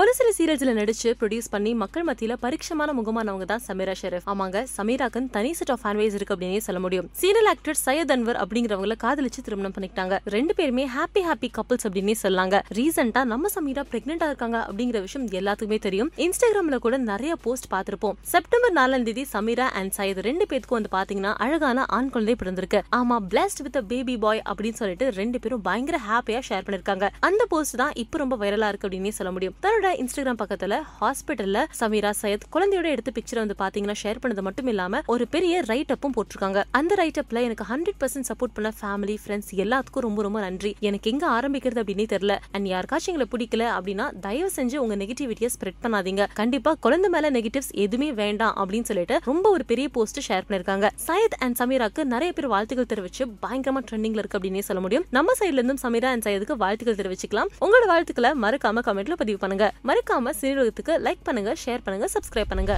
ஒரு சில சீரியல்ஸ்ல நடிச்சு ப்ரொடியூஸ் பண்ணி மக்கள் மத்தியில பரிட்சமான முகமானவங்க தான் சமீரா ஷெரீப். ஆமாங்க சமீராக்குன்னு தனி செட் ஆஃப் ஃபேன்வேஸ் இருக்கு அப்படின்னே சொல்ல முடியும். சீரியல் ஆக்டர் சையத் அன்வர் அப்படிங்கிறவங்கள காதலிச்சு திருமணம் பண்ணிக்கிட்டாங்க. ரெண்டு பேருமே ஹாப்பி ஹாப்பி கப்பல்ஸ் அப்படின்னே சொல்லாங்க. ரீசெண்டா நம்ம சமீரா பிரெக்னெண்டா இருக்காங்க அப்படிங்கிற விஷயம் எல்லாத்துக்குமே தெரியும். இன்ஸ்டாகிராம்ல கூட நிறைய போஸ்ட் பார்த்திருப்போம். செப்டம்பர் நாலாம் தேதி சமீரா அண்ட் சையத் ரெண்டு பேருக்கும் வந்து பாத்தீங்கன்னா அழகான ஆண் குழந்தை பிறந்திருக்கு. ஆமா பிளஸ்ட் வித் பேபி பாய் அப்படின்னு சொல்லிட்டு ரெண்டு பேரும் பயங்கர ஹாப்பியா ஷேர் பண்ணிருக்காங்க. அந்த போஸ்ட் தான் இப்போ ரொம்ப வைரலா இருக்கு அப்படின்னே சொல்ல முடியும். தன்னோட இன்ஸ்டாகிராம் பக்கத்துல ஹாஸ்பிட்டல்ல சமீரா சையத் குழந்தையோட எடுத்த பிக்சர் வந்து பாத்தீங்கன்னா ஷேர் பண்ணது மட்டும் இல்லாம ஒரு பெரிய ரைட் அப்பும் போட்டிருக்காங்க. அந்த ரைட் அப்ல எனக்கு ஹண்ட்ரட் பர்சன்ட் சப்போர்ட் பண்ண ஃபேமிலி ஃப்ரெண்ட்ஸ் எல்லாத்துக்கும் ரொம்ப ரொம்ப நன்றி. எனக்கு எங்க ஆரம்பிக்கிறது அப்படின்னு தெரியல. அண்ட் யாருக்காச்சும் எங்களை பிடிக்கல அப்படின்னா தயவு செஞ்சு உங்க நெகட்டிவிட்டியை ஸ்ப்ரெட் பண்ணாதீங்க. கண்டிப்பா குழந்தை மேல நெகட்டிவ்ஸ் எதுவுமே வேண்டாம் அப்படின்னு சொல்லிட்டு ரொம்ப ஒரு பெரிய போஸ்ட் ஷேர் பண்ணிருக்காங்க. சையத் அண்ட் சமீராக்கு நிறைய பேர் வாழ்த்துக்கள் தெரிவிச்சு பயங்கரமா ட்ரெண்டிங்ல இருக்கு அப்படின்னே சொல்ல முடியும். நம்ம சைட்ல இருந்தும் சமீரா அண்ட் சையதுக்கு வாழ்த்துக்கள் தெரிவிச்சுக்கலாம். உங்களோட வாழ்த்துக்களை மறக்காம கமெண்ட்ல பதிவு பண்ணுங்க. மறக்காம சிறுவகத்துக்கு லைக் பண்ணுங்க ஷேர் பண்ணுங்க சப்ஸ்கிரைப் பண்ணுங்க.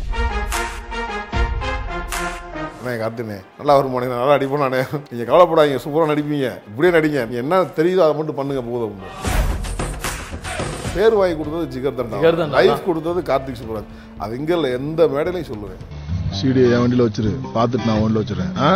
கார்த்தினே நல்லா வரும் போனே நல்லா அடிப்போம் நானே. நீங்கள் கவலைப்படாதீங்க சூப்பராக நடிப்பீங்க. இப்படியே நடிங்க. நீ என்ன தெரியுதோ அதை மட்டும் பண்ணுங்க போதும் பேர் வாங்கி கொடுத்தது ஜிகர் தண்டா. லைஃப் கொடுத்தது கார்த்திக் சுப்ராஜ் அது இங்கே இல்லை எந்த மேடையிலையும் சொல்லுவேன். சீடியை என் வண்டியில் வச்சிரு. பார்த்துட்டு நான் ஒன்றில் வச்சிருக்கேன் ஆ?